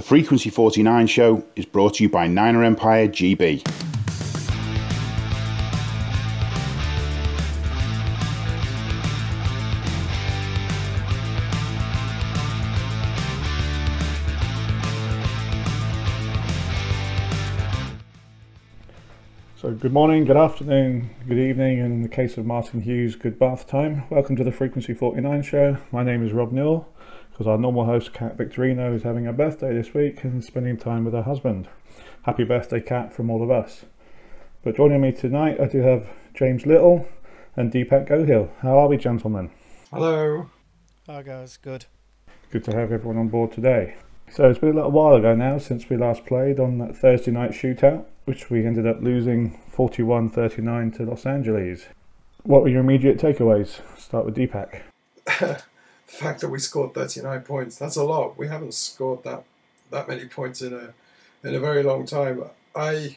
The Frequency 49 show is brought to you by Niner Empire GB. So, good morning, good afternoon, good evening, and in the case of Martin Hughes, good bath time. Welcome to the Frequency 49 show. My name is Rob Newell, because our normal host, Kat Victorino, is having a birthday this week and spending time with her husband. Happy birthday, Kat, from all of us. But joining me tonight, I do have James Little and Dipak Gohil. How are we, gentlemen? Hello. Hi guys, good. Good to have everyone on board today. So, it's been a little while ago now since we last played on that Thursday night shootout which we ended up losing 41 39 to Los Angeles. What were your immediate takeaways? Start with Dipak. the fact that we scored 39 points, that's a lot. We haven't scored that that many points in a in a very long time. I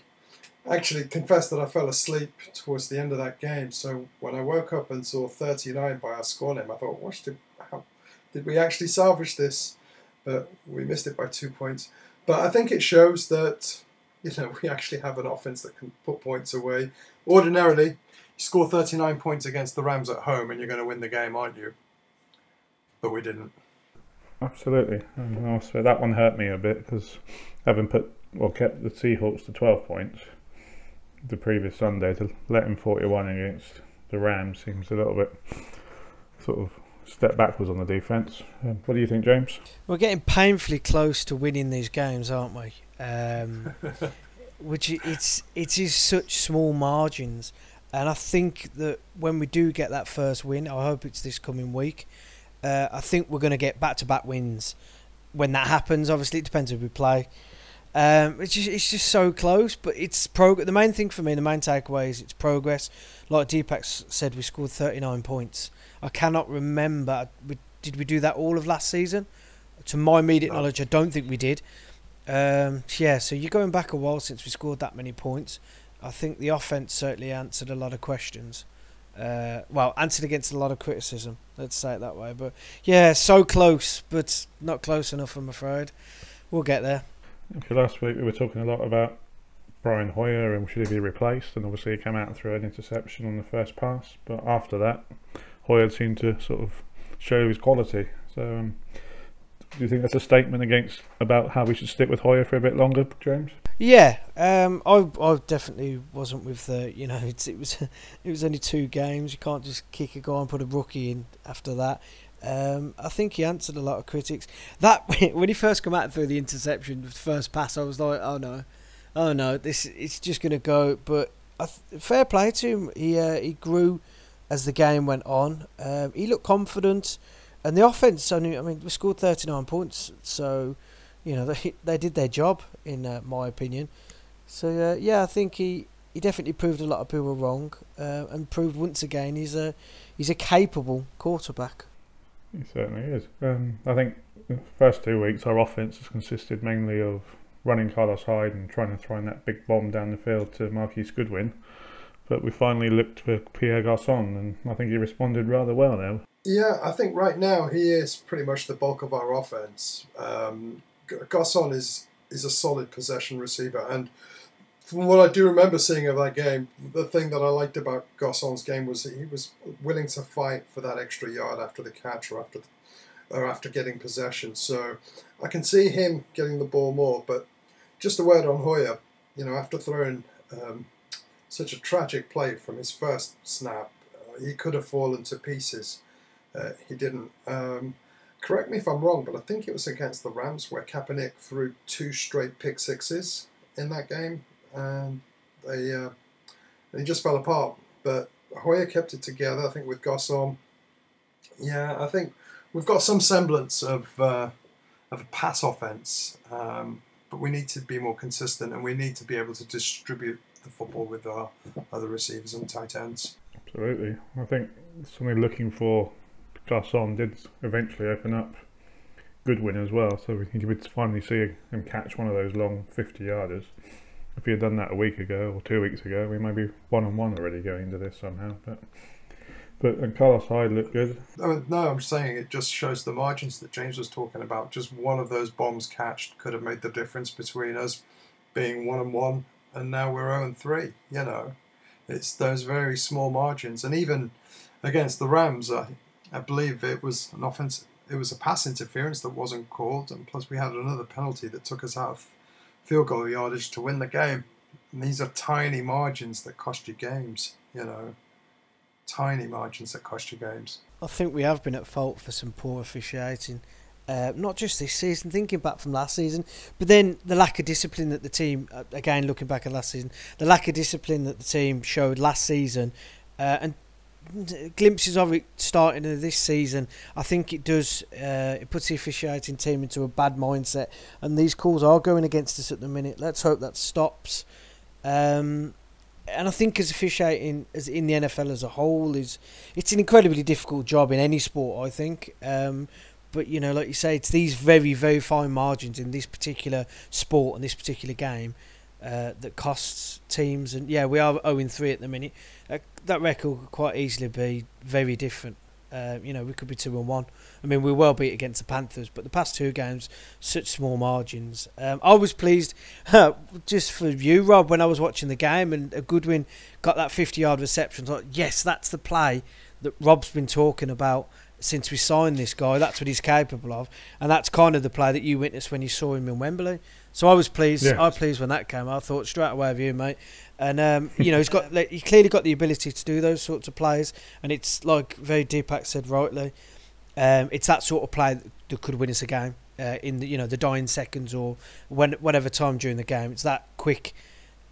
actually confess that I fell asleep towards the end of that game. So when I woke up and saw 39 by our scorename, I thought, what did, how, did we actually salvage this? But we missed it by two points. But I think it shows that you know, we actually have an offense that can put points away. Ordinarily, you score 39 points against the Rams at home and you're going to win the game, aren't you? But we didn't. Absolutely. And also, that one hurt me a bit because having put, well, kept the Seahawks to 12 points the previous Sunday, to let him 41 against the Rams seems a little bit sort of step backwards on the defence. Um, what do you think, James? We're getting painfully close to winning these games, aren't we? Um, which it's it is such small margins, and I think that when we do get that first win, I hope it's this coming week. Uh, I think we're going to get back-to-back wins. When that happens, obviously it depends who we play. Um, it's just it's just so close, but it's prog. The main thing for me, the main takeaway is it's progress. Like Deepak said, we scored 39 points. I cannot remember. Did we do that all of last season? To my immediate knowledge, I don't think we did. Um, yeah, so you're going back a while since we scored that many points. I think the offense certainly answered a lot of questions. Uh, well, answered against a lot of criticism. Let's say it that way. But yeah, so close, but not close enough. I'm afraid. We'll get there. Okay, last week we were talking a lot about Brian Hoyer and should he be replaced, and obviously he came out and threw an interception on the first pass. But after that, Hoyer seemed to sort of show his quality. So. Um, do you think that's a statement against about how we should stick with Hoyer for a bit longer, James? Yeah, um, I I definitely wasn't with the you know it was it was only two games. You can't just kick a guy and put a rookie in after that. Um, I think he answered a lot of critics. That when he first came out through the interception, the first pass, I was like, oh no, oh no, this it's just gonna go. But fair play to him. He uh, he grew as the game went on. Um, he looked confident. And the offense only, I mean, we scored 39 points, so you know they they did their job in uh, my opinion. So uh, yeah, I think he, he definitely proved a lot of people wrong, uh, and proved once again he's a he's a capable quarterback. He certainly is. Um, I think the first two weeks our offense has consisted mainly of running Carlos Hyde and trying to throw in that big bomb down the field to Marquise Goodwin. But we finally looked for Pierre Garcon, and I think he responded rather well now. Yeah, I think right now he is pretty much the bulk of our offense. Um, Garcon is is a solid possession receiver, and from what I do remember seeing of that game, the thing that I liked about Garcon's game was that he was willing to fight for that extra yard after the catch or after the, or after getting possession. So I can see him getting the ball more. But just a word on Hoyer, you know, after throwing um, such a tragic play from his first snap, uh, he could have fallen to pieces. Uh, he didn't. Um, correct me if I'm wrong, but I think it was against the Rams where Kaepernick threw two straight pick sixes in that game, and they uh, they just fell apart. But Hoyer kept it together. I think with Garcon, yeah, I think we've got some semblance of uh, of a pass offense, um, but we need to be more consistent, and we need to be able to distribute the football with our other receivers and tight ends. Absolutely, I think something looking for Garcon did eventually open up Goodwin as well, so we could finally see him catch one of those long 50 yarders. If he had done that a week ago or two weeks ago, we might be one on one already going into this somehow. But But and Carlos Hyde looked good. No, I'm saying it just shows the margins that James was talking about. Just one of those bombs catched could have made the difference between us being one and one, and now we're 0 and three. You know, it's those very small margins, and even against the Rams, I, I believe it was an offense. It was a pass interference that wasn't called, and plus we had another penalty that took us out of field goal yardage to win the game. And these are tiny margins that cost you games. You know tiny margins that cost you games. I think we have been at fault for some poor officiating. Uh, not just this season, thinking back from last season, but then the lack of discipline that the team, uh, again looking back at last season, the lack of discipline that the team showed last season, uh, and glimpses of it starting this season, I think it does. Uh, it puts the officiating team into a bad mindset, and these calls are going against us at the minute. Let's hope that stops. Um, and I think as officiating as in the NFL as a whole is it's an incredibly difficult job in any sport. I think, um, but you know, like you say, it's these very very fine margins in this particular sport and this particular game uh, that costs teams. And yeah, we are 0 3 at the minute. Uh, that record could quite easily be very different. Uh, you know, we could be two and one. I mean, we well beat against the Panthers, but the past two games, such small margins. Um, I was pleased, just for you, Rob, when I was watching the game and Goodwin got that 50-yard reception. I thought, yes, that's the play that Rob's been talking about since we signed this guy. That's what he's capable of, and that's kind of the play that you witnessed when you saw him in Wembley. So I was pleased. I was pleased when that came. I thought straight away of you, mate. And um, you know he's got like, he clearly got the ability to do those sorts of plays, and it's like very Dipak said rightly, um, it's that sort of play that could win us a game uh, in the you know the dying seconds or when whatever time during the game. It's that quick,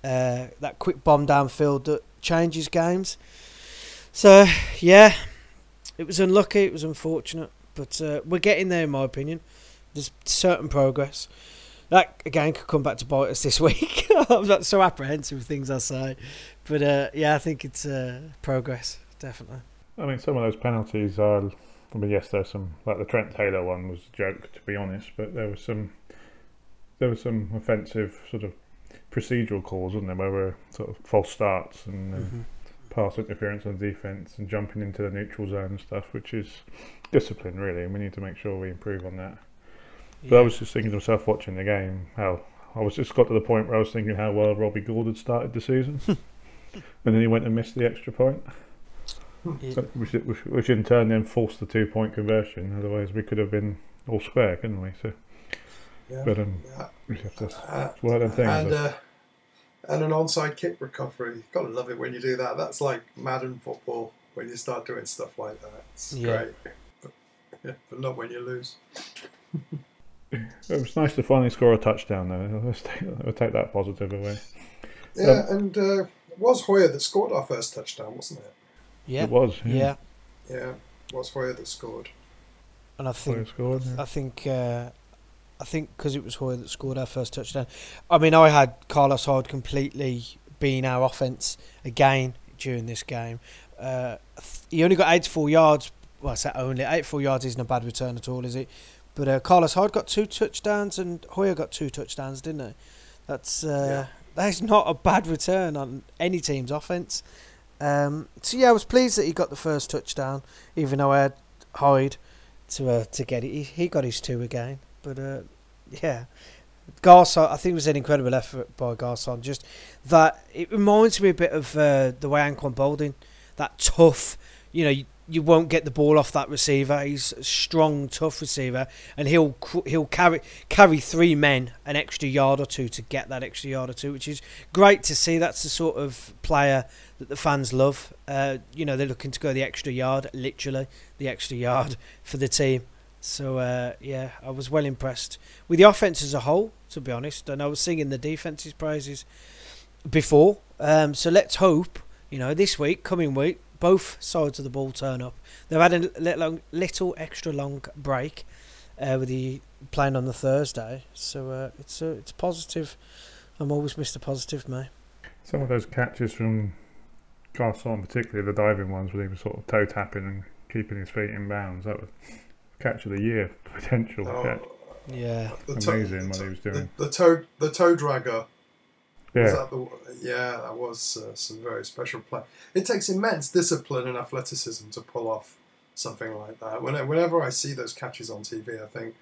uh, that quick bomb downfield that changes games. So yeah, it was unlucky. It was unfortunate, but uh, we're getting there in my opinion. There's certain progress that again could come back to bite us this week. I'm so apprehensive with things I say, but uh, yeah, I think it's uh, progress definitely. I mean, some of those penalties are. I mean, yes, there's some like the Trent Taylor one was a joke to be honest, but there was some there was some offensive sort of procedural calls, wasn't there, where were sort of false starts and uh, mm-hmm. Pass interference on defence and jumping into the neutral zone and stuff, which is discipline really, and we need to make sure we improve on that. But I was just thinking to myself watching the game how I was just got to the point where I was thinking how well Robbie Gould had started the season, and then he went and missed the extra point, yeah. so, which, which, which, in turn then forced the two point conversion. Otherwise, we could have been all square, couldn't we? So, yeah. but um, yeah. we have to uh, one of them things. And, uh, and an onside kick recovery. You've got to love it when you do that. That's like Madden football when you start doing stuff like that. It's yeah. great, but, yeah, but not when you lose. it was nice to finally score a touchdown, though. Let's take, we'll take that positive away. Yeah, um, and uh, it was Hoyer that scored our first touchdown, wasn't it? Yeah, it was. Yeah, yeah, yeah it was Hoyer that scored. And I think, scored, yeah. I think, uh, I think because it was Hoyer that scored our first touchdown. I mean, I had Carlos Hyde completely being our offense again during this game. Uh, he only got 84 yards. Well, I said only 84 yards isn't a bad return at all, is it? But uh, Carlos Hyde got two touchdowns and Hoyer got two touchdowns, didn't he? That's uh, yeah. that's not a bad return on any team's offense. Um, so yeah, I was pleased that he got the first touchdown, even though I had Hyde to uh, to get it. He, he got his two again, but uh, yeah, Garcon, I think it was an incredible effort by Garcon. Just that it reminds me a bit of uh, the way Anquan Boldin, that tough. You know, you won't get the ball off that receiver. He's a strong, tough receiver, and he'll he'll carry carry three men an extra yard or two to get that extra yard or two, which is great to see. That's the sort of player that the fans love. Uh, you know, they're looking to go the extra yard, literally the extra yard for the team. So uh, yeah, I was well impressed with the offense as a whole, to be honest. And I was singing the defense's praises before. Um, so let's hope, you know, this week, coming week, both sides of the ball turn up. They've had a little, little extra long break uh, with the playing on the Thursday, so uh, it's a, it's positive. I'm always Mr. Positive, mate. Some of those catches from Garcon, particularly the diving ones, where he was sort of toe tapping and keeping his feet in bounds, that was catch of the year potential oh, catch. Yeah, amazing what he was doing. The, the toe the toe dragger Yeah. That the, yeah, that was uh, some very special play. It takes immense discipline and athleticism to pull off something like that. When, whenever I see those catches on TV, I think,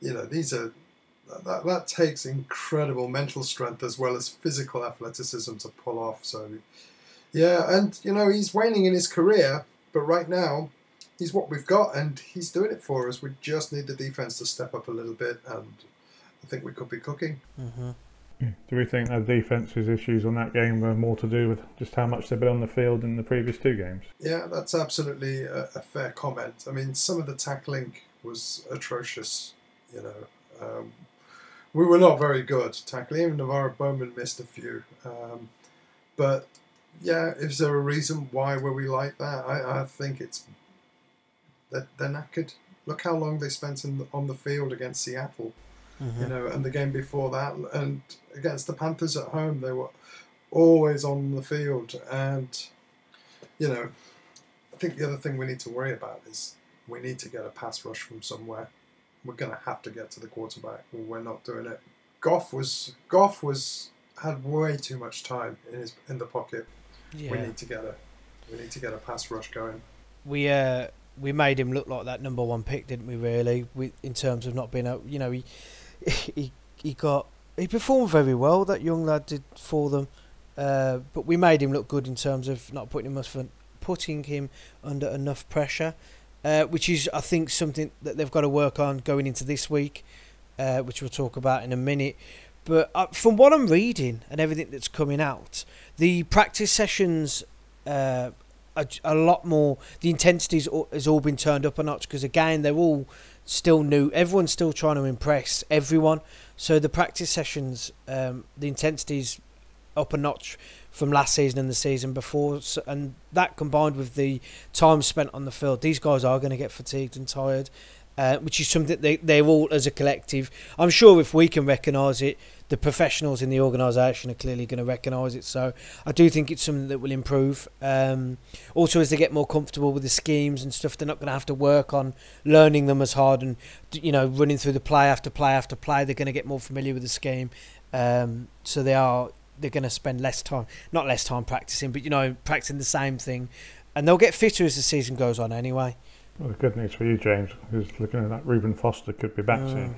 you know, these are that, that takes incredible mental strength as well as physical athleticism to pull off. So, yeah, and you know, he's waning in his career, but right now, he's what we've got, and he's doing it for us. We just need the defense to step up a little bit, and I think we could be cooking. Mm-hmm. Do we think the defence's issues on that game were more to do with just how much they've been on the field in the previous two games? Yeah, that's absolutely a, a fair comment. I mean, some of the tackling was atrocious. You know, um, we were not very good tackling. Even NaVorro Bowman missed a few. Um, but yeah, is there a reason why were we like that? I, I think it's that they're, they're knackered. Look how long they spent in the, on the field against Seattle Mm-hmm. you know, and the game before that, and against the Panthers at home, they were always on the field. And, you know, I think the other thing we need to worry about is we need to get a pass rush from somewhere. We're going to have to get to the quarterback. We're not doing it. Goff was Goff was had way too much time in his in the pocket. Yeah. We need to get a we need to get a pass rush going. we uh we made him look like that number one pick, didn't we? Really, we, in terms of not being a, you know, he he he got he performed very well. That young lad did for them, uh, but we made him look good in terms of not putting him us putting him under enough pressure, uh, which is I think something that they've got to work on going into this week, uh, which we'll talk about in a minute. But uh, from what I'm reading and everything that's coming out, the practice sessions uh, a, a lot more. The intensity's has all been turned up a notch because again they're all still new. Everyone's still trying to impress everyone. So the practice sessions, um, the intensity's up a notch from last season and the season before, so, and that combined with the time spent on the field, these guys are going to get fatigued and tired. Uh, which is something they, they're all as a collective. I'm sure if we can recognise it, the professionals in the organisation are clearly going to recognise it. So I do think it's something that will improve. Um, also, as they get more comfortable with the schemes and stuff, they're not going to have to work on learning them as hard and you know running through the play after play after play. They're going to get more familiar with the scheme. Um, so they are they're going to spend less time, not less time practicing, but you know practicing the same thing, and they'll get fitter as the season goes on anyway. Well, the good news for you, James, is looking at that Reuben Foster could be back Mm. soon.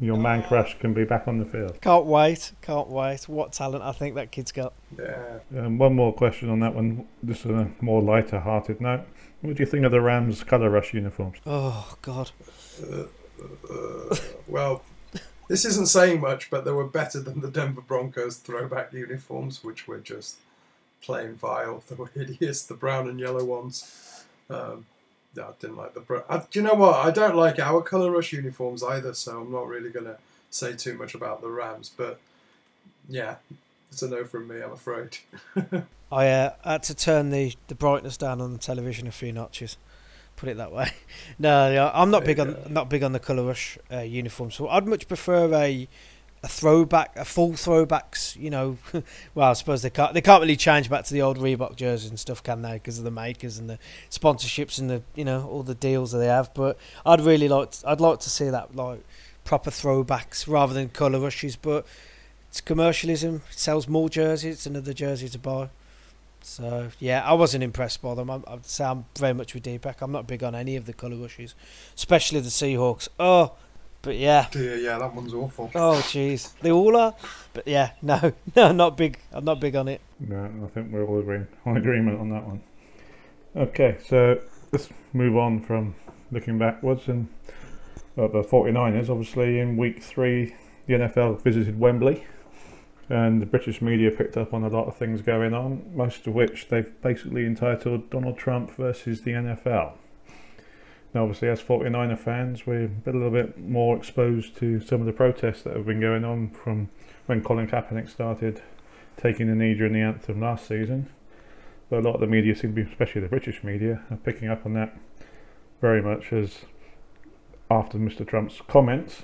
Your man crush can be back on the field. Can't wait, can't wait. What talent I think that kid's got. Yeah. Um, one more question on that one, just on a more lighter hearted note. What do you think of the Rams colour rush uniforms? Oh God. Uh, uh, well, this isn't saying much, but they were better than the Denver Broncos throwback uniforms, which were just plain vile. They were hideous, the brown and yellow ones. Um, yeah, I didn't like the brown. I, do you know what? I don't like our colour rush uniforms either, so I'm not really going to say too much about the Rams. But yeah, it's a no from me, I'm afraid. I uh, had to turn the, the brightness down on the television a few notches. Put it that way. no, yeah, I'm not big on not big on the colour rush uh, uniform. So I'd much prefer a a throwback, a full throwbacks. You know, well I suppose they can't they can't really change back to the old Reebok jerseys and stuff, can they? Because of the makers and the sponsorships and the you know all the deals that they have. But I'd really like to, I'd like to see that like proper throwbacks rather than colour rushes. But it's commercialism. It sells more jerseys. It's another jersey to buy. So yeah, I wasn't impressed by them. I'd say I'm very much with Dipak. I'm not big on any of the colour rushes, especially the Seahawks. Oh, but yeah. Dear, yeah, that one's awful. Oh jeez, they all are. But yeah, no, no, I'm not big. I'm not big on it. No, I think we're all agree- on agreement on that one. Okay, so let's move on from looking backwards. And well, the 49ers, obviously, in week three, the NFL visited Wembley. And the British media picked up on a lot of things going on, most of which they've basically entitled Donald Trump versus the NFL. Now, obviously, as 49er fans, we're a little bit more exposed to some of the protests that have been going on from when Colin Kaepernick started taking the knee during the anthem last season. But a lot of the media seem to be, especially the British media, are picking up on that very much as after Mr. Trump's comments,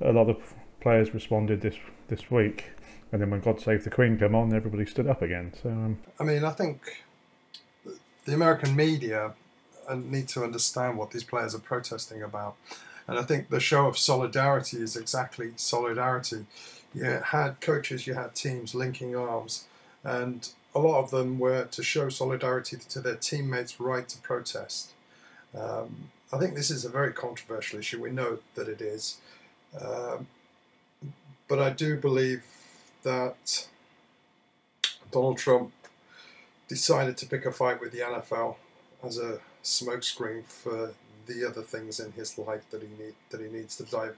a lot of players responded this this week. And then when God Save the Queen came on, everybody stood up again. So um, I mean, I think the American media need to understand what these players are protesting about. And I think the show of solidarity is exactly solidarity. You had coaches, you had teams linking arms, and a lot of them were to show solidarity to their teammates' right to protest. Um, I think this is a very controversial issue. We know that it is. Um, but I do believe that Donald Trump decided to pick a fight with the NFL as a smokescreen for the other things in his life that he need that he needs to di-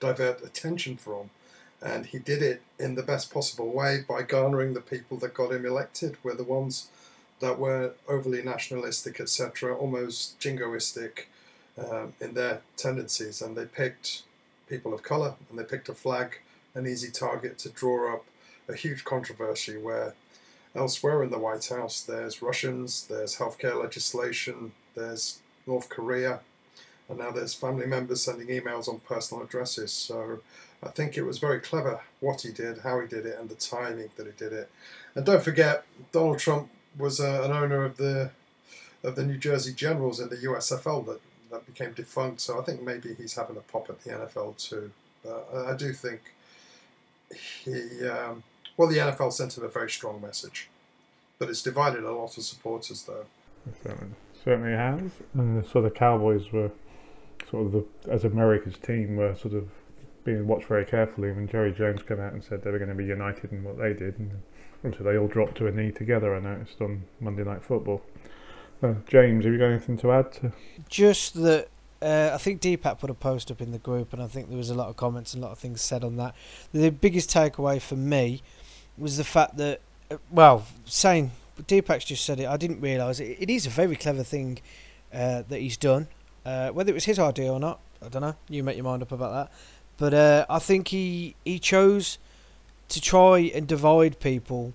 divert attention from, and he did it in the best possible way by garnering the people that got him elected were the ones that were overly nationalistic, etc., almost jingoistic um, in their tendencies, and they picked people of color and they picked a flag, an easy target to draw up a huge controversy where elsewhere in the White House there's Russians, there's healthcare legislation, there's North Korea, and now there's family members sending emails on personal addresses. So I think it was very clever what he did, how he did it, and the timing that he did it. And don't forget, Donald Trump was uh, an owner of the of the New Jersey Generals in the USFL that, that became defunct. So I think maybe he's having a pop at the NFL too. But I do think he, um, well, the NFL sent him a very strong message, but it's divided a lot of supporters though. Certainly, certainly has. And so the Cowboys were sort of the, as America's team were sort of being watched very carefully when Jerry Jones came out and said they were going to be united in what they did. And until they all dropped to a knee together, I noticed on Monday Night Football. Uh, James, have you got anything to add? To? Just that uh, I think Dipak put a post up in the group, and I think there was a lot of comments and a lot of things said on that. The biggest takeaway for me was the fact that, uh, well, saying Dipak's just said it, I didn't realise it, it is a very clever thing uh, that he's done. Uh, whether it was his idea or not, I don't know. You make your mind up about that. But uh, I think he he chose to try and divide people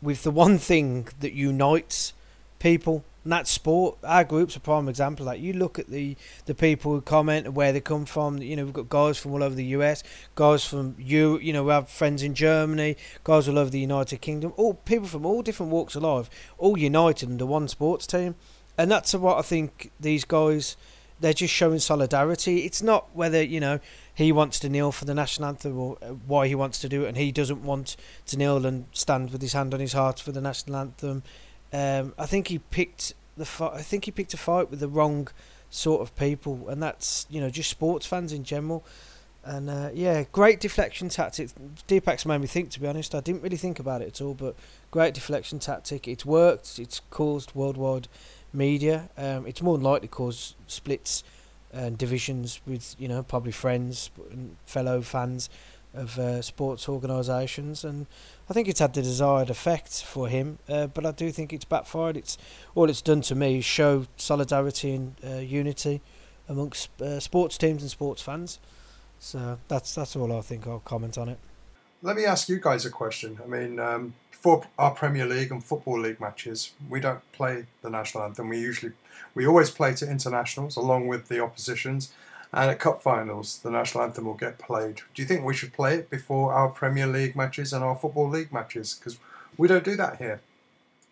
with the one thing that unites people and that's sport. Our group's a prime example that. You look at the, the people who comment and where they come from. You know, we've got guys from all over the US, guys from you. You know, we have friends in Germany, guys all over the United Kingdom. All people from all different walks of life, all united under one sports team, and that's what I think these guys. They're just showing solidarity. It's not whether you know he wants to kneel for the national anthem or uh, why he wants to do it, and he doesn't want to kneel and stand with his hand on his heart for the national anthem um, I think he picked the fi- I think he picked a fight with the wrong sort of people, and that's you know just sports fans in general. And uh, yeah, great deflection tactic. Dipak's made me think. To be honest, I didn't really think about it at all, but great deflection tactic. It's worked. It's caused worldwide media. Um, it's more than likely caused splits and divisions with you know probably friends and fellow fans of uh, sports organisations, and I think it's had the desired effect for him. Uh, but I do think it's backfired. It's all it's done to me is show solidarity and uh, unity amongst uh, sports teams and sports fans. So that's that's all I think. I'll comment on it. Let me ask you guys a question. I mean, um, for our Premier League and Football League matches, we don't play the national anthem. We usually, we always play to internationals along with the oppositions and at cup finals, the national anthem will get played. Do you think we should play it before our Premier League matches and our Football League matches? Because we don't do that here.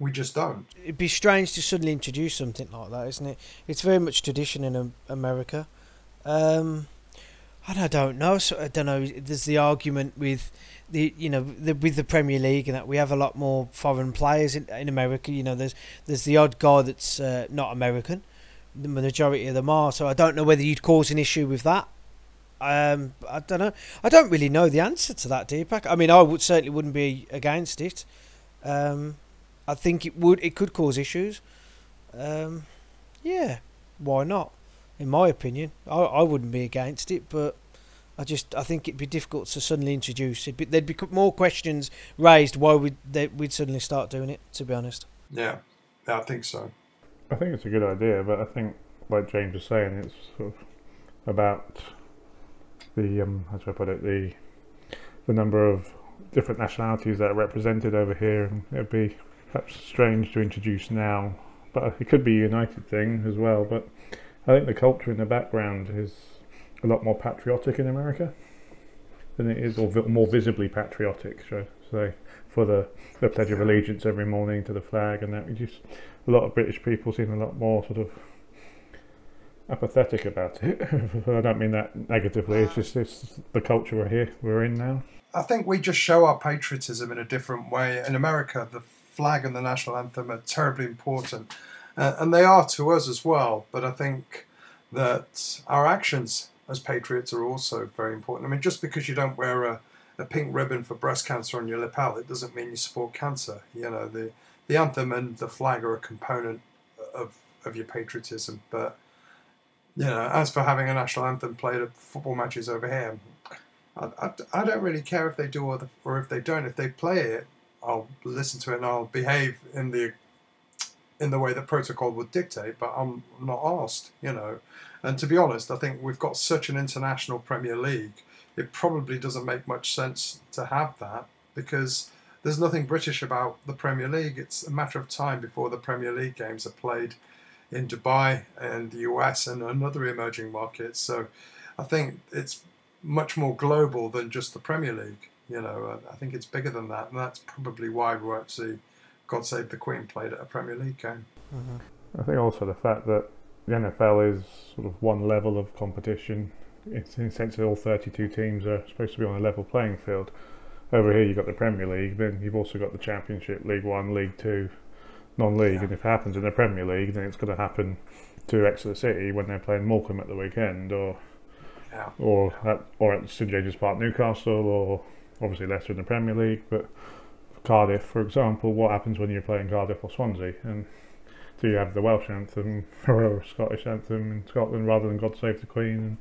We just don't. It'd be strange to suddenly introduce something like that, isn't it? It's very much tradition in America. Um, and I don't know. So I don't know. There's the argument with the you know the, with the Premier League and that we have a lot more foreign players in, in America. You know, there's there's the odd guy that's uh, not American the majority of them are. So I don't know whether you'd cause an issue with that. Um, I don't know. I don't really know the answer to that, Dipak. I mean, I would certainly wouldn't be against it. Um, I think it would. It could cause issues. Um, yeah, why not? In my opinion, I, I wouldn't be against it, but I just I think it'd be difficult to suddenly introduce it. But there'd be more questions raised why we'd we'd suddenly start doing it. To be honest. Yeah, I think so. I think it's a good idea, but I think, like James was saying, it's sort of about the um, how do I put it the the number of different nationalities that are represented over here, and it'd be perhaps strange to introduce now, but it could be a united thing as well. But I think the culture in the background is a lot more patriotic in America than it is, or more visibly patriotic, should I say, for the the Pledge of Allegiance every morning to the flag, and that we just a lot of British people seem a lot more sort of apathetic about it. I don't mean that negatively. It's just it's the culture we're here we're in now. I think we just show our patriotism in a different way. In America, the flag and the national anthem are terribly important, uh, and they are to us as well. But I think that our actions as patriots are also very important. I mean, just because you don't wear a, a pink ribbon for breast cancer on your lapel, it doesn't mean you support cancer. You know, the the anthem and the flag are a component of of your patriotism, but you know, as for having a national anthem played at football matches over here, I, I, I don't really care if they do or, the, or if they don't. If they play it, I'll listen to it and I'll behave in the in the way that protocol would dictate. But I'm not asked, you know. And to be honest, I think we've got such an international Premier League. It probably doesn't make much sense to have that because there's nothing British about the Premier League. It's a matter of time before the Premier League games are played in Dubai and the US and, and other emerging markets. So I think it's much more global than just the Premier League. You know, I think it's bigger than that, and that's probably why we won't see God Save the Queen played at a Premier League game. Mm-hmm. I think also the fact that the NFL is sort of one level of competition. It's in sense that all 32 teams are supposed to be on a level playing field. Over here, you've got the Premier League, then you've also got the Championship, League One, League Two, non-league, yeah. and if it happens in the Premier League, then it's going to happen to Exeter City when they're playing Morecambe at the weekend, or yeah. or at or at St James's Park, Newcastle, or obviously Leicester in the Premier League. But Cardiff, for example, what happens when you're playing Cardiff or Swansea? And do you have the Welsh anthem or Scottish anthem in Scotland rather than God Save the Queen?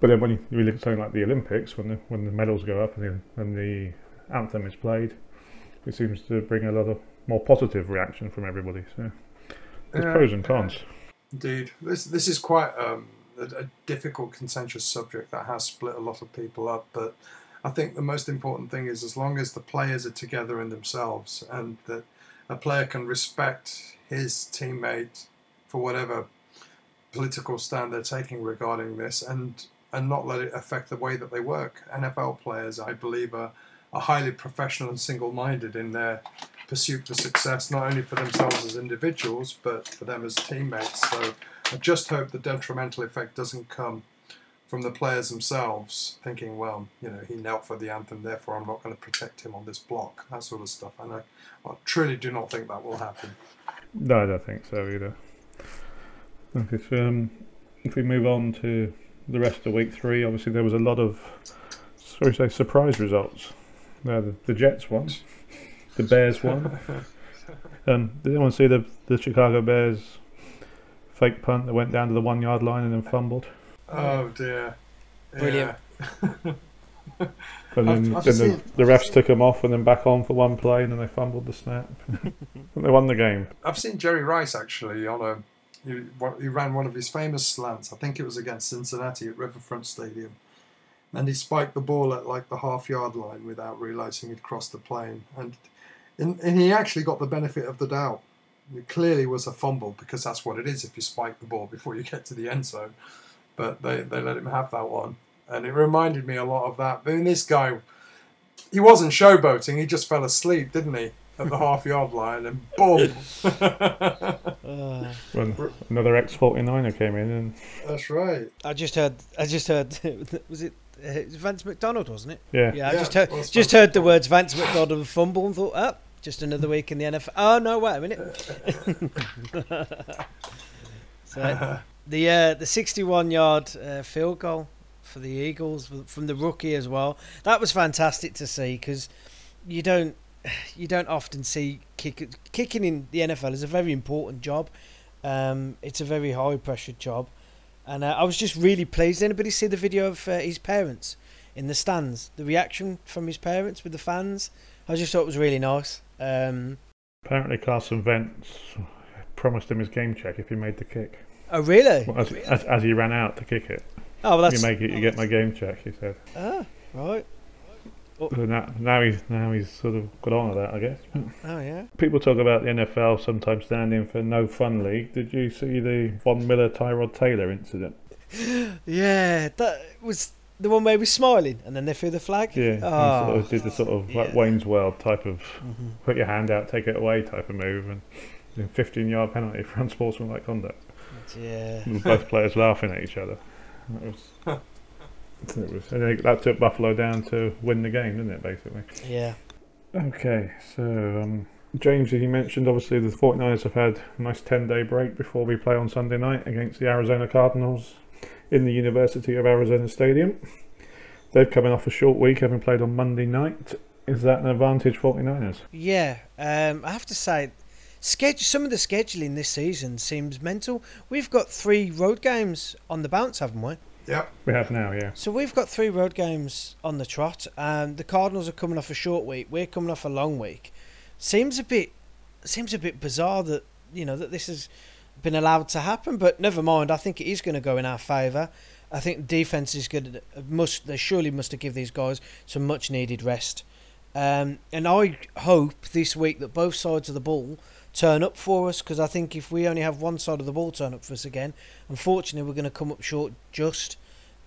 But then when you, you look at something like the Olympics, when the when the medals go up and the, and the anthem is played, it seems to bring a lot of more positive reaction from everybody. So there's pros and cons. Indeed, this this is quite um, a, a, difficult, contentious subject that has split a lot of people up. But I think the most important thing is as long as the players are together in themselves, and that a player can respect his teammate for whatever political stand they're taking regarding this, and and not let it affect the way that they work. NFL players, I believe, are, are highly professional and single-minded in their pursuit for success, not only for themselves as individuals, but for them as teammates. So I just hope the detrimental effect doesn't come from the players themselves thinking, well, you know, he knelt for the anthem, therefore I'm not going to protect him on this block, that sort of stuff. And I, I truly do not think that will happen. No, I don't think so either. If, um, if we move on to the rest of week three, obviously there was a lot of, sorry, say, surprise results. Uh, the, the Jets won the Bears won. um, did anyone see the the Chicago Bears fake punt that went down to the one yard line and then fumbled? Oh dear! Brilliant. and then, I've, I've then the, the, refs took him off and then back on for one play and then they fumbled the snap. And they won the game. I've seen Jerry Rice actually on a. He, ran one of his famous slants. I think it was against Cincinnati at Riverfront Stadium and he spiked the ball at like the half yard line without realizing he'd crossed the plane. And and, and he actually got the benefit of the doubt. It clearly was a fumble because that's what it is if you spike the ball before you get to the end zone. But they, they let him have that one. And it reminded me a lot of that. I mean, this guy, he wasn't showboating, he just fell asleep, didn't he? At the half yard line and boom! uh, when another X 49er came in. and That's right. I just heard, I just heard, was it Vance McDonald, wasn't it? Yeah. Yeah, I yeah, just heard, just heard the words Vance McDonald and fumble and thought, oh, just another week in the NFL. Oh no, wait a minute. so the uh, the 61 yard uh, field goal for the Eagles from the rookie as well. That was fantastic to see because you don't you don't often see kick, kicking in the NFL is a very important job. Um, it's a very high pressure job, and uh, I was just really pleased. Anybody see the video of uh, his parents in the stands? The reaction from his parents with the fans. I just thought it was really nice. Um, Apparently, Carson Wentz promised him his game check if he made the kick. Oh, really? Well, as, as, as, he ran out to kick it. Oh, well, that's. You make it, you get my game check. He said. Ah, right. So now, now he's now he's sort of got on with that, I guess. Oh yeah. People talk about the NFL sometimes standing for no fun league. Did you see the Von Miller Tyrod Taylor incident? yeah, that was the one where he was smiling and then they threw the flag. Yeah, oh, sort of did the sort of like yeah. Wayne's World type of mm-hmm. put your hand out, take it away type of move, and 15 yard penalty for unsportsmanlike conduct. Yeah. Both players laughing at each other. That was, it was, think that took Buffalo down to win the game, didn't it, basically? Yeah. Okay, so um, James, as you mentioned, obviously the 49ers have had a nice 10 day break before we play on Sunday night against the Arizona Cardinals in the University of Arizona Stadium. They've coming off a short week, having played on Monday night. Is that an advantage 49ers? Yeah. Um, I have to say, schedule, some of the scheduling this season seems mental. We've got three road games on the bounce, haven't we? Yep. We have now, yeah. So we've got three road games on the trot, and the Cardinals are coming off a short week. We're coming off a long week. Seems a bit, seems a bit bizarre that you know that this has been allowed to happen. But never mind. I think it is going to go in our favour. I think the defense is good. Must they surely must have give these guys some much needed rest. Um, and I hope this week that both sides of the ball turn up for us because I think if we only have one side of the ball turn up for us again, unfortunately we're going to come up short just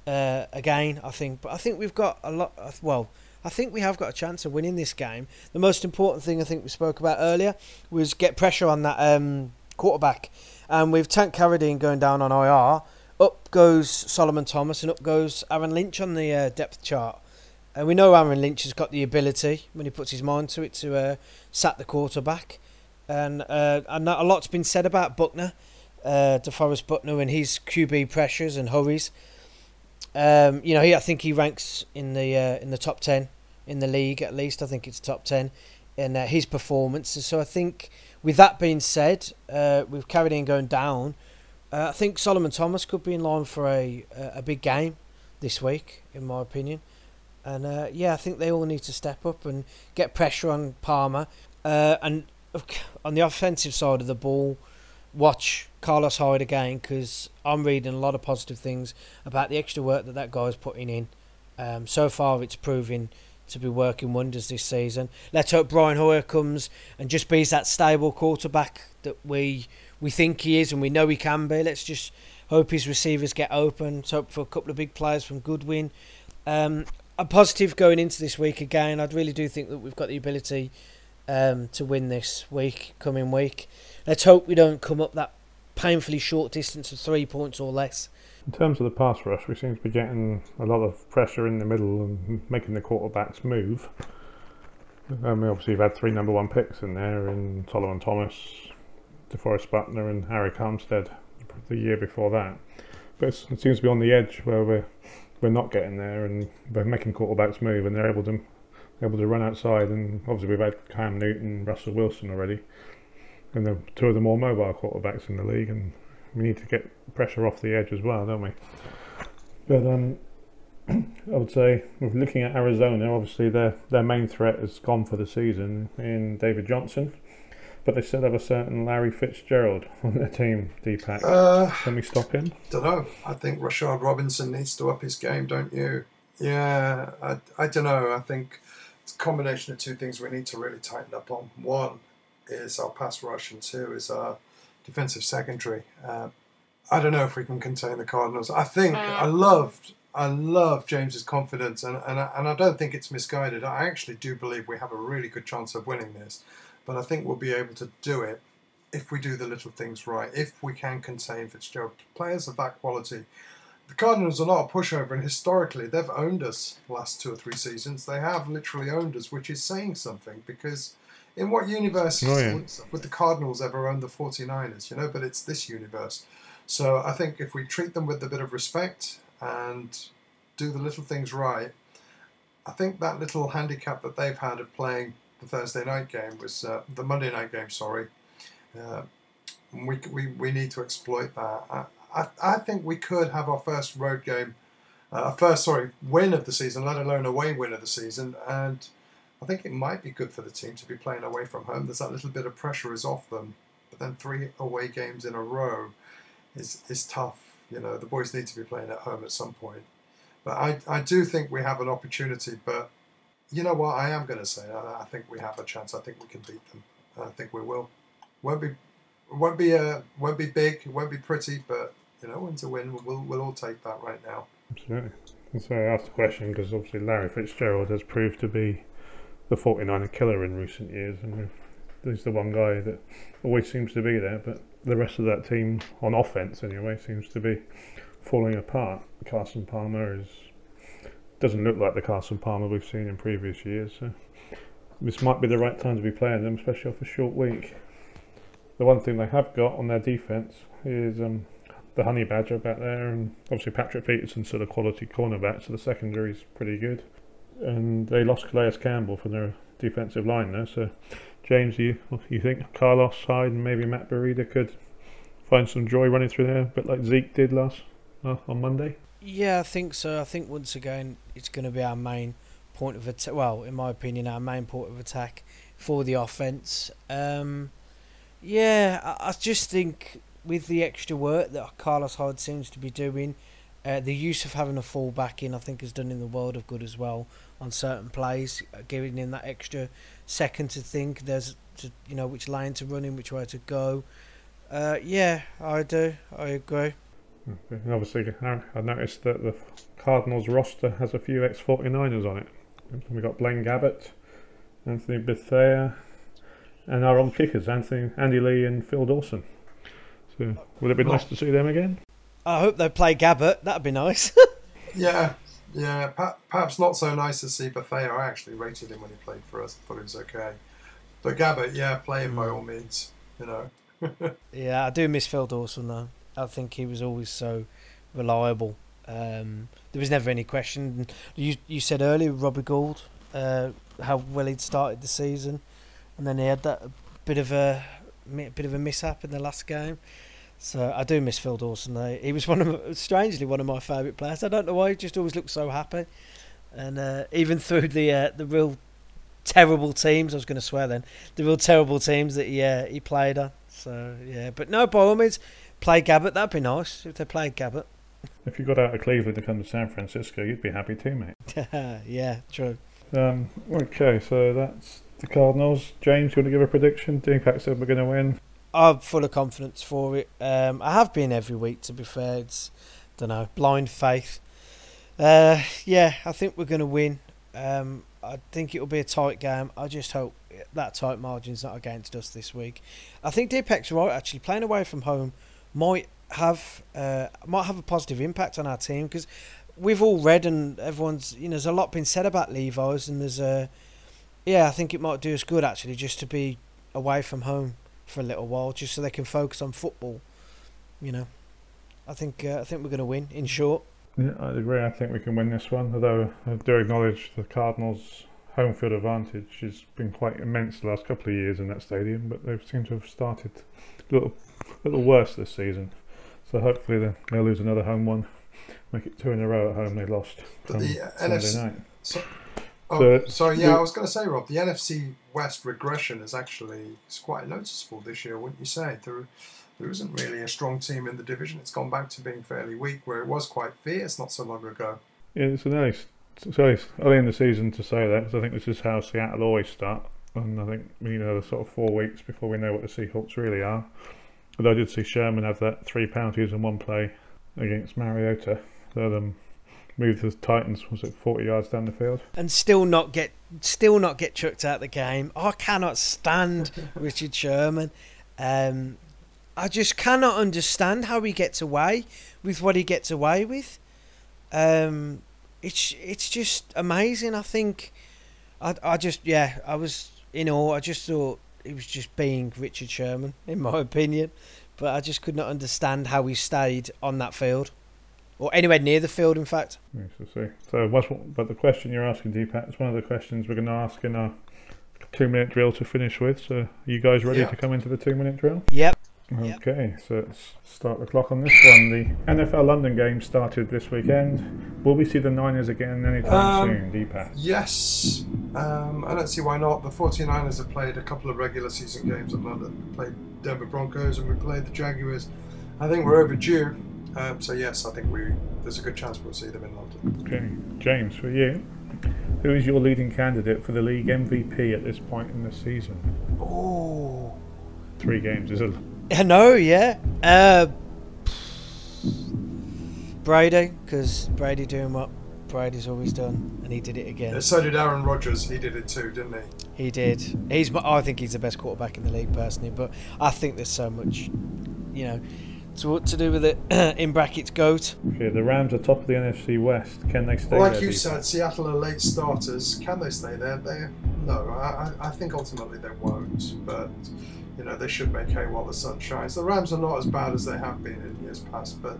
uh, again. I think, but I think we've got a lot. Of, well, I think we have got a chance of winning this game. The most important thing I think we spoke about earlier was get pressure on that um, quarterback, and with Tank Carradine going down on IR, up goes Solomon Thomas and up goes Aaron Lynch on the uh, depth chart. And we know Aaron Lynch has got the ability when he puts his mind to it to uh, sack the quarterback. And, uh, and a lot's been said about Buckner, uh, DeForest Buckner, and his QB pressures and hurries. Um, you know, he I think he ranks in the uh, in the top ten in the league at least. I think it's top ten in uh, his performances. So I think, with that being said, uh, with Carradine going down, uh, I think Solomon Thomas could be in line for a a big game this week, in my opinion. And uh, yeah, I think they all need to step up and get pressure on Palmer. Uh, and on the offensive side of the ball, watch Carlos Hyde again because I'm reading a lot of positive things about the extra work that that guy's putting in. Um, so far, it's proving to be working wonders this season. Let's hope Brian Hoyer comes and just be that stable quarterback that we we think he is and we know he can be. Let's just hope his receivers get open. Let's hope for a couple of big players from Goodwin. Um, a positive going into this week again. I really do think that we've got the ability um, to win this week, coming week. Let's hope we don't come up that painfully short distance of three points or less. In terms of the pass rush, we seem to be getting a lot of pressure in the middle and making the quarterbacks move. Um, we obviously have had three number one picks in there in Solomon Thomas, DeForest Buckner, and Arik Armstead the year before that. But it seems to be on the edge where we're we're not getting there, and we're making quarterbacks move, and they're able to able to run outside. And obviously, we've had Cam Newton, Russell Wilson already, and they're two of the more mobile quarterbacks in the league, and we need to get pressure off the edge as well, don't we? But um, I would say, with looking at Arizona, obviously their their main threat has gone for the season in David Johnson but they still have a certain Larry Fitzgerald on their team, Dipak. Uh, Can we stop him? Don't know. I think Rashard Robinson needs to up his game, don't you? Yeah, I, I don't know. I think it's a combination of two things we need to really tighten up on. One is our pass rush, and two is our defensive secondary. Uh, I don't know if we can contain the Cardinals. I think I loved I love James's confidence, and, and, I, and I don't think it's misguided. I actually do believe we have a really good chance of winning this but I think we'll be able to do it if we do the little things right, if we can contain Fitzgerald. Players of that quality. The Cardinals are not a pushover, and historically they've owned us the last two or three seasons. They have literally owned us, which is saying something because in what universe oh, yeah. would the Cardinals ever own the 49ers, you know? But it's this universe. So I think if we treat them with a bit of respect and do the little things right, I think that little handicap that they've had of playing the Thursday night game was uh, the Monday night game. Sorry, uh, we, we we need to exploit that. I, I, I think we could have our first road game, uh, first sorry win of the season, let alone away win of the season, and I think it might be good for the team to be playing away from home. There's that little bit of pressure is off them, but then three away games in a row is is tough. You know the boys need to be playing at home at some point. But I, I do think we have an opportunity, but you know what? I am going to say I, I, think we have a chance. I think we can beat them. I think we will. Won't be, won't be uh, won't be big. Won't be pretty, but you know, win to win. We'll we'll all take that right now. Absolutely. so I asked the question because obviously Larry Fitzgerald has proved to be the 49er killer in recent years, and He's the one guy that always seems to be there, but the rest of that team, on offense anyway, seems to be falling apart. Carson Palmer is doesn't look like the Carson Palmer we've seen in previous years. So this might be the right time to be playing them, especially off a short week. The one thing they have got on their defence is um, the Honey Badger back there, and obviously Patrick Peterson's sort of quality cornerback, so the secondary is pretty good. And they lost Calais Campbell from their defensive line there, so James, you you think Carlos Hyde and maybe Matt Breida could find some joy running through there, a bit like Zeke did last uh, on Monday? Yeah, I think so. I think once again it's going to be our main point of attack. Well, in my opinion, our main point of attack for the offense. Um, yeah, I, I just think with the extra work that Carlos Hyde seems to be doing, uh, the use of having a full back in, I think, has done in the world of good as well on certain plays, uh, giving him that extra second to think. There's, to, you know, which lane to run in, which way to go. Uh, yeah, I do. I agree. And obviously, I noticed that the Cardinals roster has a few ex 49ers on it. We've got Blaine Gabbert, Anthony Bethea, and our own kickers, Anthony, Andy Lee and Phil Dawson. So, would it be nice to see them again? I hope they play Gabbert. That'd be nice. yeah, yeah. Perhaps not so nice to see Bethea. I actually rated him when he played for us. Thought he was okay. But Gabbert, yeah, play him mm. by hmm. all means. You know. yeah, I do miss Phil Dawson though. I think he was always so reliable. Um, there was never any question. You you said earlier Robbie Gould, uh, how well he'd started the season, and then he had that bit of a bit of a mishap in the last game. So I do miss Phil Dawson. Though. He was one of strangely one of my favourite players. I don't know why. He just always looked so happy, and uh, even through the uh, the real terrible teams, I was going to swear then the real terrible teams that he uh, he played on. So yeah, but no, by all means, play Gabbert. That'd be nice if they played Gabbert. If you got out of Cleveland to come to San Francisco, you'd be happy too, mate. yeah, true. Um, okay, so that's the Cardinals. James, you want to give a prediction? Do you think said we're going to win? I'm full of confidence for it. Um, I have been every week, to be fair. It's, don't know, blind faith. Uh, yeah, I think we're going to win. Um, I think it'll be a tight game. I just hope that tight margin's not against us this week. I think Dipak's right. Actually, playing away from home might have uh, might have a positive impact on our team because we've all read and everyone's you know there's a lot been said about Levi's and there's a yeah I think it might do us good actually just to be away from home for a little while just so they can focus on football. You know, I think uh, I think we're going to win. In short. Yeah, I agree. I think we can win this one. Although I do acknowledge the Cardinals' home field advantage has been quite immense the last couple of years in that stadium, but they seem to have started a little, a little worse this season. So hopefully they'll lose another home one, make it two in a row at home. They lost from the uh, Sunday NFC, night. So, oh, so, sorry. Yeah, I was going to say, Rob, the NFC West regression is actually is quite noticeable this year, wouldn't you say? There, there isn't really a strong team in the division. It's gone back to being fairly weak, where it was quite fierce not so long ago. Yeah, it's a nice. So it's early in the season to say that because I think this is how Seattle always start, and I think you know the sort of four weeks before we know what the Seahawks really are. Although I did see Sherman have that three penalties in one play against Mariota. That um, moved the Titans was it forty yards down the field, and still not get still not get chucked out the game. I cannot stand Richard Sherman. Um, I just cannot understand how he gets away with what he gets away with. Um, it's it's just amazing. I think I I just yeah I was in awe. I just thought he was just being Richard Sherman, in my opinion. But I just could not understand how he stayed on that field, or anywhere near the field, in fact. Yes, I see. So, but the question you're asking, Dipak, is one of the questions we're going to ask in our two-minute drill to finish with. So, are you guys ready to come into the two-minute drill? Yep. Okay, so let's start the clock on this one. The NFL London game started this weekend. Will we see the Niners again anytime um, soon, Dipak? Yes. Um, I don't see why not. The 49ers have played a couple of regular season games in London. We played Denver Broncos and we played the Jaguars. I think we're overdue. Um, so, yes, I think we there's a good chance we'll see them in London. Okay, James, for you, who is your leading candidate for the league MVP at this point in the season? Oh. Three games is a I know, yeah. Uh, Brady, because Brady doing what Brady's always done, and he did it again. Yeah, so did Aaron Rodgers. He did it too, didn't he? He did. He's. I think he's the best quarterback in the league personally, but I think there's so much, you know, to to do with it. in brackets, goat. Okay, the Rams are top of the NFC West. Can they stay there? Like there? you Dipak? said, Seattle are late starters. Can they stay there? They no. I, I I think ultimately they won't. But you know they should make hay while the sun shines. The Rams are not as bad as they have been in years past, but.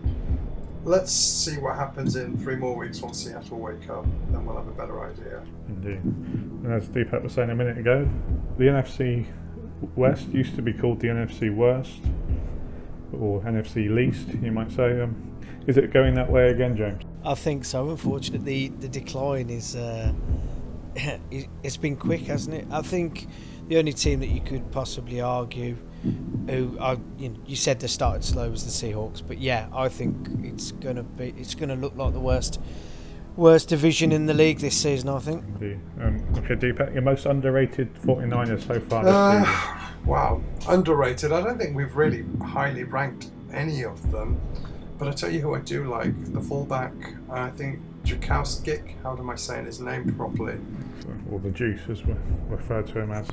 Let's see what happens in three more weeks once Seattle wake up, then we'll have a better idea. Indeed. And as Dipak was saying a minute ago, the NFC West used to be called the NFC Worst, or NFC Least, you might say. Um, is it going that way again, James? I think so. Unfortunately, the decline is. Uh, it- it's been quick, hasn't it? I think the only team that you could possibly argue, who I, you, know, you said they started slow, was the Seahawks. But yeah, I think it's gonna be. It's gonna look like the worst, worst division in the league this season. I think. Indeed. Um, okay, Dipak, your most underrated 49ers so far this Uh, wow, underrated. I don't think we've really highly ranked any of them. But I tell you who I do like the fullback. I think Jakowskick. How am I saying his name properly? Or the Juice, as we refer to him as.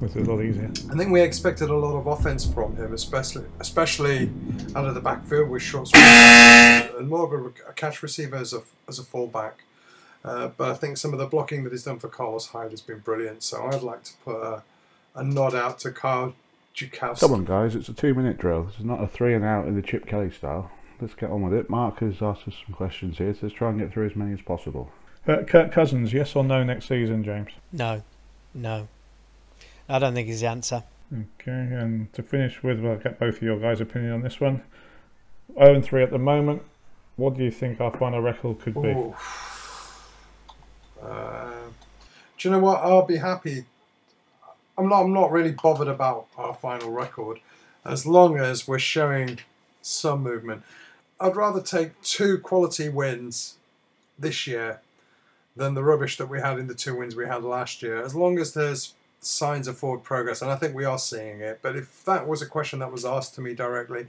It's a lot easier. I think we expected a lot of offense from him, especially especially out of the backfield with short and more of a, a catch receiver as a as a fullback. Uh, but I think some of the blocking that he's done for Carlos Hyde has been brilliant. So I'd like to put a, a nod out to Carl Jukowski. Come on, guys, it's a two minute drill. This is not a three and out in the Chip Kelly style. Let's get on with it. Marc has asked us some questions here, so let's try and get through as many as possible. Uh, Kirk Cousins, yes or no next season, James? No, no. I don't think he's the answer. Okay, and to finish with, well, I'll get both of your guys' opinion on this one. 0 and 3 at the moment. What do you think our final record could be? Uh, do you know what? I'll be happy. I'm not. I'm not really bothered about our final record, as long as we're showing some movement. I'd rather take two quality wins this year than the rubbish that we had in the two wins we had last year. As long as there's signs of forward progress, and I think we are seeing it. But if that was a question that was asked to me directly,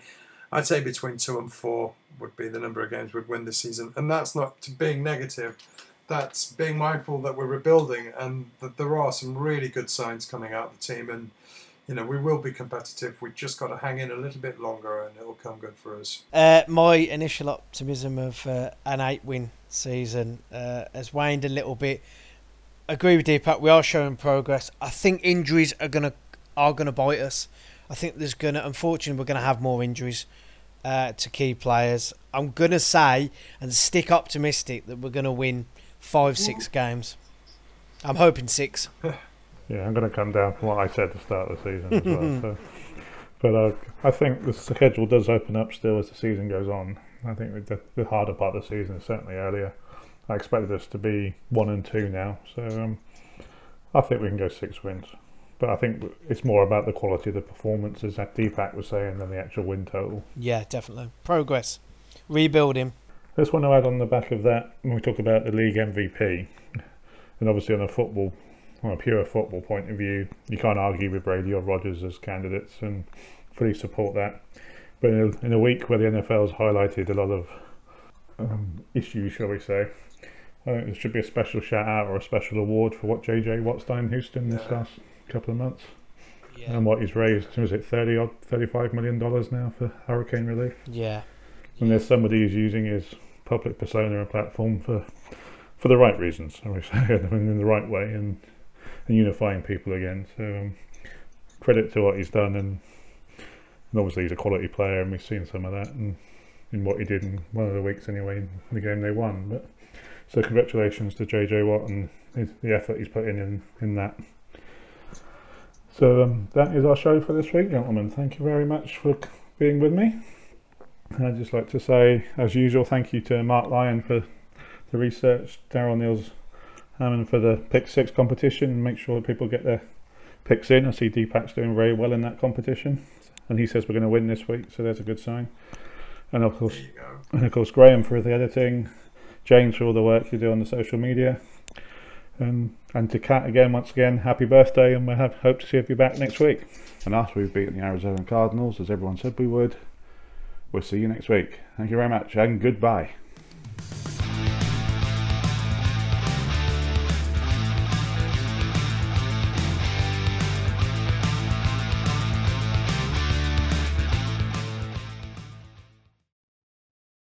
I'd say between two and four would be the number of games we'd win this season, and that's not to being negative. That's being mindful that we're rebuilding and that there are some really good signs coming out of the team, and you know we will be competitive. We've just got to hang in a little bit longer, and it'll come good for us. Uh, my initial optimism of uh, an eight-win season uh, has waned a little bit. Agree with Dipak. We are showing progress. I think injuries are gonna are gonna bite us. I think there's gonna, unfortunately, we're gonna have more injuries uh, to key players. I'm gonna say and stick optimistic that we're gonna win five, six games. I'm hoping six. Yeah, I'm going to come down from what I said the start the season as well. So. But uh, I think the schedule does open up still as the season goes on. I think the, the harder part of the season is certainly earlier. I expected us to be one and two now, so um, I think we can go six wins. But I think it's more about the quality of the performances, that Dipak was saying, than the actual win total. Yeah, definitely progress. Rebuilding. Just want to add on the back of that when we talk about the league MVP, and obviously on a football, on a pure football point of view, you can't argue with Brady or Rodgers as candidates, and fully support that. But in a, in a week where the NFL's highlighted a lot of um, issues, shall we say, I think there should be a special shout out or a special award for what JJ Watt's done in Houston this last couple of months, Yeah. and what he's raised. Was it thirty odd, thirty-five million dollars now for hurricane relief? yeah. and there's somebody who's using his public persona and platform for for the right reasons, I would say, in the right way, and, and unifying people again. So um, credit to what he's done, and, and obviously he's a quality player, and we've seen some of that, and in what he did in one of the weeks anyway, in the game they won. But so congratulations to JJ Watt and his, the effort he's put in in, in that. So um, that is our show for this week, gentlemen. Thank you very much for being with me. I'd just like to say, as usual, thank you to Marc Lyon for the research, Darryl Nils Hamman for the pick six competition, and make sure that people get their picks in. I see Dipak's doing very well in that competition, and he says we're going to win this week, so there's a good sign. And of course, There you go. and of course, Graeme for the editing, James for all the work you do on the social media, and and to Kat again, once again, happy birthday, and we have hope to see you're back next week. And after we've beaten the Arizona Cardinals, as everyone said we would, we'll see you next week. Thank you very much, and goodbye.